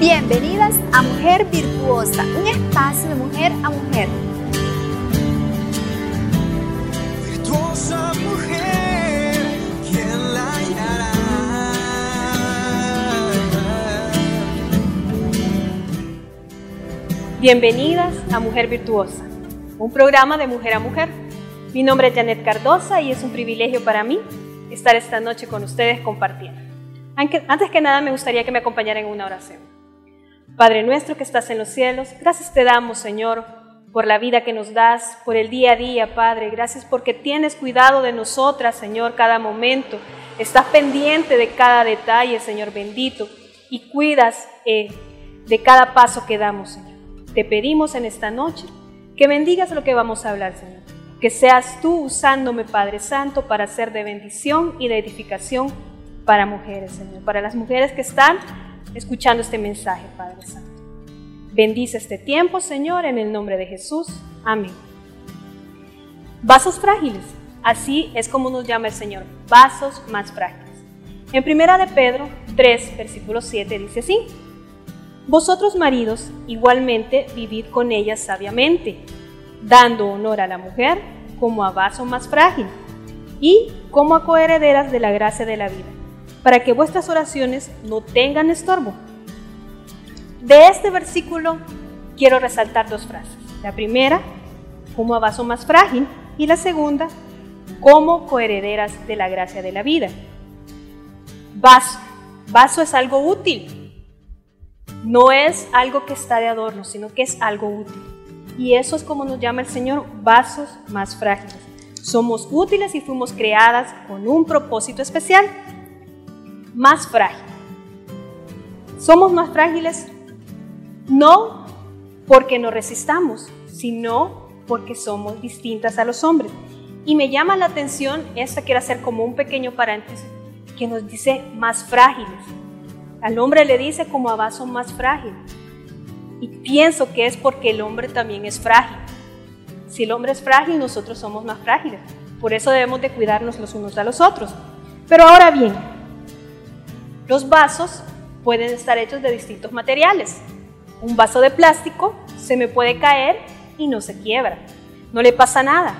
Bienvenidas a Mujer Virtuosa, un espacio de mujer a mujer. Virtuosa mujer, ¿quién la hallará? Bienvenidas a Mujer Virtuosa, un programa de mujer a mujer. Mi nombre es Janet Cardosa y es un privilegio para mí estar esta noche con ustedes compartiendo. Antes que nada me gustaría que me acompañaran en una oración. Padre nuestro que estás en los cielos, gracias te damos, Señor, por la vida que nos das, por el día a día, Padre. Gracias porque tienes cuidado de nosotras, Señor, cada momento. Estás pendiente de cada detalle, Señor bendito, y cuidas eh, de cada paso que damos, Señor. Te pedimos en esta noche que bendigas lo que vamos a hablar, Señor. Que seas tú usándome, Padre Santo, para ser de bendición y de edificación para mujeres, Señor. Para las mujeres que están escuchando este mensaje, Padre Santo. Bendice este tiempo, Señor, en el nombre de Jesús. Amén. Vasos frágiles. Así es como nos llama el Señor. Vasos más frágiles. En primera de Pedro 3, versículo 7 dice así. Vosotros maridos igualmente vivid con ellas sabiamente, dando honor a la mujer como a vaso más frágil y como a coherederas de la gracia de la vida, para que vuestras oraciones no tengan estorbo. De este versículo quiero resaltar dos frases. La primera, como vaso más frágil, y la segunda, como coherederas de la gracia de la vida. Vaso. Vaso es algo útil. No es algo que está de adorno, sino que es algo útil. Y eso es como nos llama el Señor, vasos más frágiles. Somos útiles y fuimos creadas con un propósito especial. Más frágil. Somos más frágiles no porque nos resistamos, sino porque somos distintas a los hombres. Y me llama la atención, esta quiero hacer como un pequeño paréntesis, que nos dice más frágiles. Al hombre le dice como a vaso más frágil. Y pienso que es porque el hombre también es frágil. Si el hombre es frágil, nosotros somos más frágiles. Por eso debemos de cuidarnos los unos a los otros. Pero ahora bien, los vasos pueden estar hechos de distintos materiales. Un vaso de plástico se me puede caer y no se quiebra. No le pasa nada.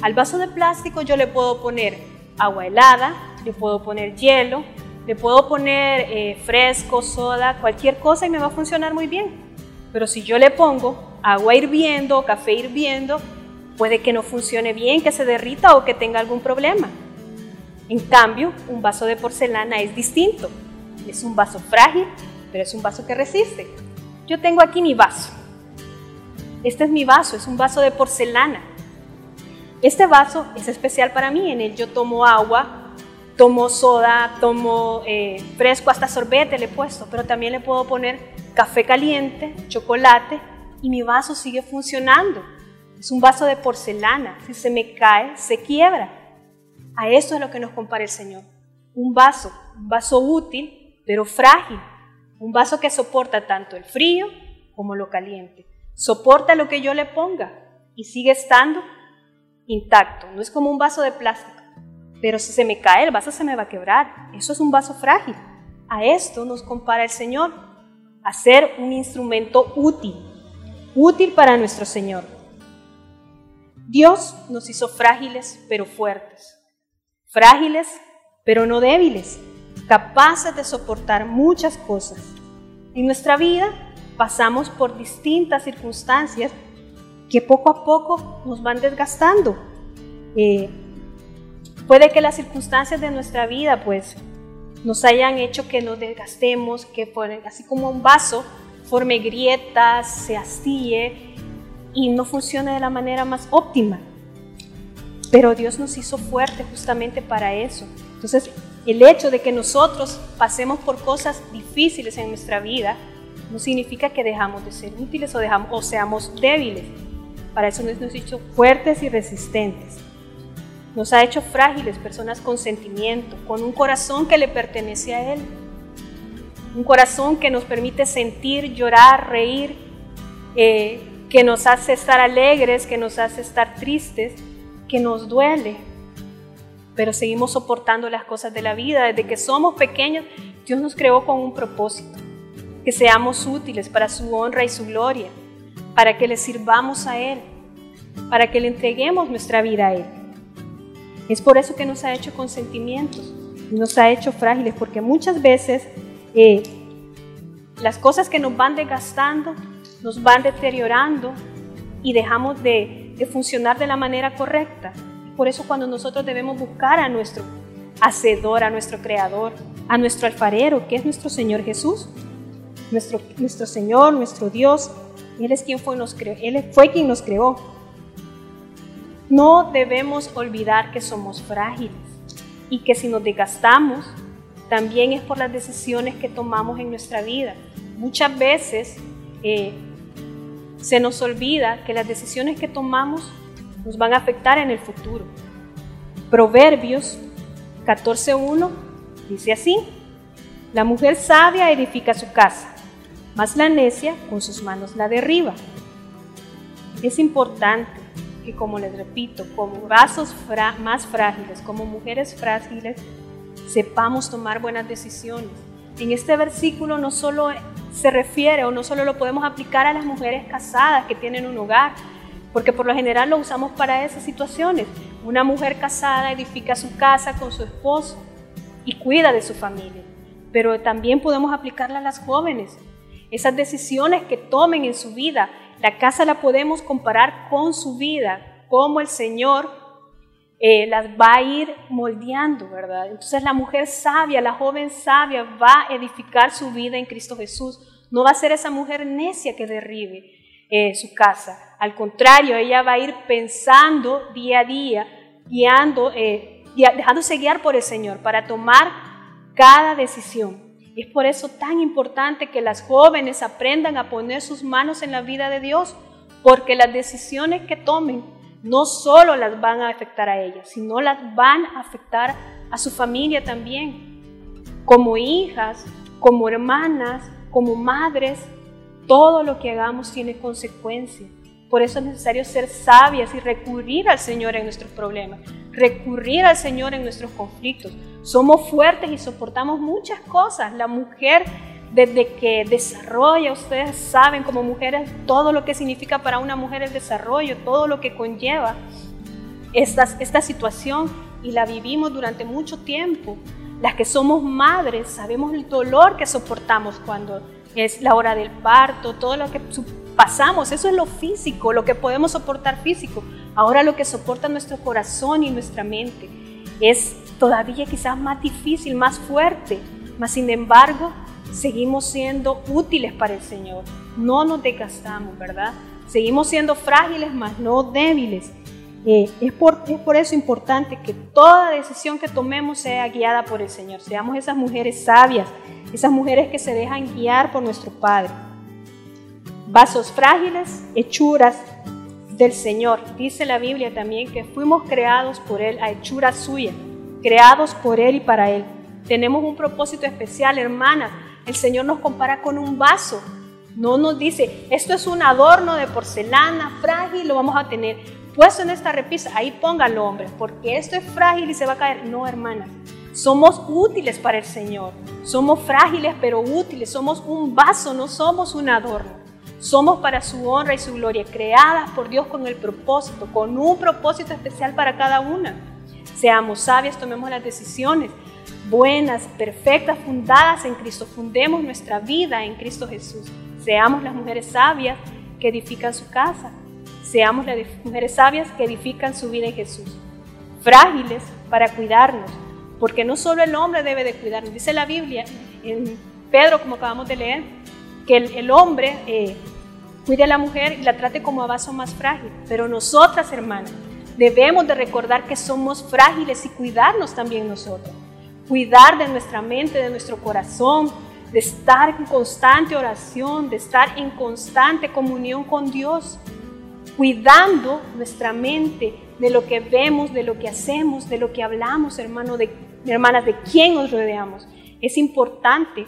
Al vaso de plástico yo le puedo poner agua helada, le puedo poner hielo, le puedo poner eh, fresco, soda, cualquier cosa y me va a funcionar muy bien. Pero si yo le pongo agua hirviendo o café hirviendo, puede que no funcione bien, que se derrita o que tenga algún problema. En cambio, un vaso de porcelana es distinto. Es un vaso frágil, pero es un vaso que resiste. Yo tengo aquí mi vaso. Este es mi vaso, es un vaso de porcelana. Este vaso es especial para mí, en él yo tomo agua, tomo soda, tomo eh, fresco, hasta sorbete le he puesto, pero también le puedo poner café caliente, chocolate y mi vaso sigue funcionando. Es un vaso de porcelana, si se me cae, se quiebra. A eso es lo que nos compara el Señor. Un vaso, un vaso útil, pero frágil. Un vaso que soporta tanto el frío como lo caliente. Soporta lo que yo le ponga y sigue estando intacto. No es como un vaso de plástico. Pero si se me cae, el vaso se me va a quebrar. Eso es un vaso frágil. A esto nos compara el Señor. A ser un instrumento útil. Útil para nuestro Señor. Dios nos hizo frágiles pero fuertes. Frágiles pero no débiles. Capaces de soportar muchas cosas. En nuestra vida pasamos por distintas circunstancias que poco a poco nos van desgastando. Eh, puede que las circunstancias de nuestra vida pues nos hayan hecho que nos desgastemos, que por- así como un vaso forme grietas, se astille y no funcione de la manera más óptima. Pero Dios nos hizo fuertes justamente para eso. Entonces, el hecho de que nosotros pasemos por cosas difíciles en nuestra vida no significa que dejamos de ser útiles o, dejamos, o seamos débiles. Para eso nos ha hecho fuertes y resistentes. Nos ha hecho frágiles, personas con sentimiento, con un corazón que le pertenece a Él. Un corazón que nos permite sentir, llorar, reír, eh, que nos hace estar alegres, que nos hace estar tristes, que nos duele. Pero seguimos soportando las cosas de la vida. Desde que somos pequeños, Dios nos creó con un propósito. que seamos útiles para su honra y su gloria, para que le sirvamos a Él, para que le entreguemos nuestra vida a Él. Es por eso que nos ha hecho con sentimientos, nos ha hecho frágiles, porque muchas veces eh, las cosas que nos van desgastando, nos van deteriorando y dejamos de, de funcionar de la manera correcta. Por eso cuando nosotros debemos buscar a nuestro hacedor, a nuestro creador, a nuestro alfarero, que es nuestro Señor Jesús, nuestro, nuestro Señor, nuestro Dios, Él es quien fue, nos creó, Él fue quien nos creó. No debemos olvidar que somos frágiles y que si nos desgastamos, también es por las decisiones que tomamos en nuestra vida. Muchas veces eh, se nos olvida que las decisiones que tomamos nos van a afectar en el futuro. Proverbios 14.1 dice así, la mujer sabia edifica su casa, mas la necia con sus manos la derriba. Es importante que, como les repito, como vasos más frágiles, como mujeres frágiles, sepamos tomar buenas decisiones. En este versículo no solo se refiere o no solo lo podemos aplicar a las mujeres casadas que tienen un hogar, porque por lo general lo usamos para esas situaciones. Una mujer casada edifica su casa con su esposo y cuida de su familia, pero también podemos aplicarla a las jóvenes. Esas decisiones que tomen en su vida, la casa la podemos comparar con su vida, como el Señor eh, las va a ir moldeando, ¿verdad? Entonces la mujer sabia, la joven sabia va a edificar su vida en Cristo Jesús. No va a ser esa mujer necia que derribe eh, su casa. Al contrario, ella va a ir pensando día a día, guiando, eh, dejándose guiar por el Señor para tomar cada decisión. Es por eso tan importante que las jóvenes aprendan a poner sus manos en la vida de Dios, porque las decisiones que tomen no solo las van a afectar a ellas, sino las van a afectar a su familia también. Como hijas, como hermanas, como madres, todo lo que hagamos tiene consecuencias. Por eso es necesario ser sabias y recurrir al Señor en nuestros problemas, recurrir al Señor en nuestros conflictos. Somos fuertes y soportamos muchas cosas. La mujer desde que desarrolla, ustedes saben como mujeres todo lo que significa para una mujer el desarrollo, todo lo que conlleva esta, esta situación y la vivimos durante mucho tiempo. Las que somos madres sabemos el dolor que soportamos cuando es la hora del parto, todo lo que pasamos, eso es lo físico, lo que podemos soportar físico. Ahora lo que soporta nuestro corazón y nuestra mente es todavía quizás más difícil, más fuerte, mas sin embargo seguimos siendo útiles para el Señor. No nos desgastamos, ¿verdad? Seguimos siendo frágiles, mas no débiles. Eh, es, por, es por eso importante que toda decisión que tomemos sea guiada por el Señor. Seamos esas mujeres sabias, esas mujeres que se dejan guiar por nuestro Padre. Vasos frágiles, hechuras del Señor. Dice la Biblia también que fuimos creados por Él a hechura suya, creados por Él y para Él. Tenemos un propósito especial, hermanas el Señor nos compara con un vaso. No nos dice, esto es un adorno de porcelana frágil, lo vamos a tener puesto en esta repisa. Ahí póngalo, hombre, porque esto es frágil y se va a caer. No, hermana. Somos útiles para el Señor. Somos frágiles pero útiles. Somos un vaso, no somos un adorno. Somos para su honra y su gloria, creadas por Dios con el propósito, con un propósito especial para cada una. Seamos sabias, tomemos las decisiones buenas, perfectas, fundadas en Cristo. Fundemos nuestra vida en Cristo Jesús. Seamos las mujeres sabias que edifican su casa. Seamos las mujeres sabias que edifican su vida en Jesús. Frágiles para cuidarnos, porque no solo el hombre debe de cuidarnos. Dice la Biblia en Pedro, como acabamos de leer, que el, hombre eh, cuide a la mujer y la trate como a vaso más frágil. Pero nosotras, hermanas, debemos de recordar que somos frágiles y cuidarnos también nosotros cuidar de nuestra mente, de nuestro corazón, de estar en constante oración, de estar en constante comunión con Dios, cuidando nuestra mente de lo que vemos, de lo que hacemos, de lo que hablamos, hermano, de, hermanas, de quién nos rodeamos. Es importante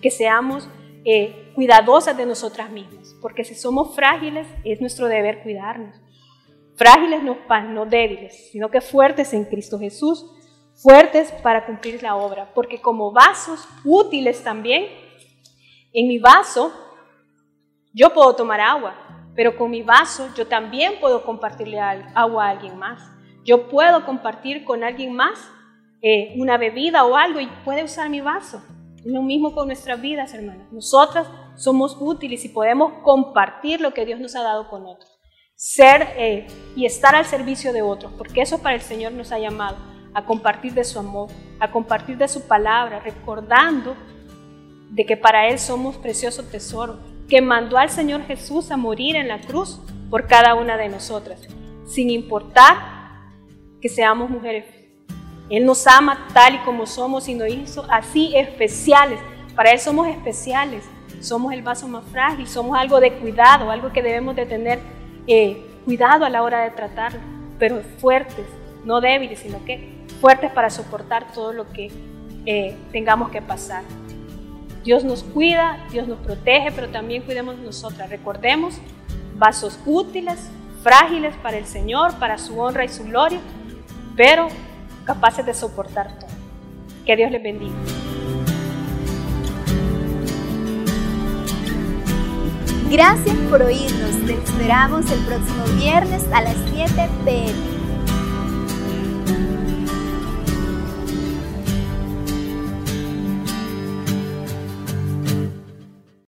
que seamos eh, cuidadosas de nosotras mismas, porque si somos frágiles, es nuestro deber cuidarnos. Frágiles no, no débiles, sino que fuertes en Cristo Jesús fuertes para cumplir la obra, porque como vasos útiles también, En mi vaso, yo puedo tomar agua, pero con mi vaso yo también puedo compartirle agua a alguien más. Yo puedo compartir con alguien más eh, una bebida o algo y puede usar mi vaso. Lo mismo con nuestras vidas, hermanas. Nosotras somos útiles y podemos compartir lo que Dios nos ha dado con otros. Ser eh, y estar al servicio de otros, porque eso para el Señor nos ha llamado, a compartir de su amor, a compartir de su palabra, recordando de que para Él somos precioso tesoro, que mandó al Señor Jesús a morir en la cruz por cada una de nosotras, sin importar que seamos mujeres. Él nos ama tal y como somos y nos hizo así especiales. Para Él somos especiales, somos el vaso más frágil, somos algo de cuidado, algo que debemos de tener eh, cuidado a la hora de tratarlo, pero fuertes, no débiles, sino que fuertes para soportar todo lo que eh, tengamos que pasar. Dios nos cuida, Dios nos protege, pero también cuidemos nosotras. Recordemos, vasos útiles, frágiles para el Señor, para su honra y su gloria, pero capaces de soportar todo. Que Dios les bendiga. Gracias por oírnos. Te esperamos el próximo viernes a las 7 pm.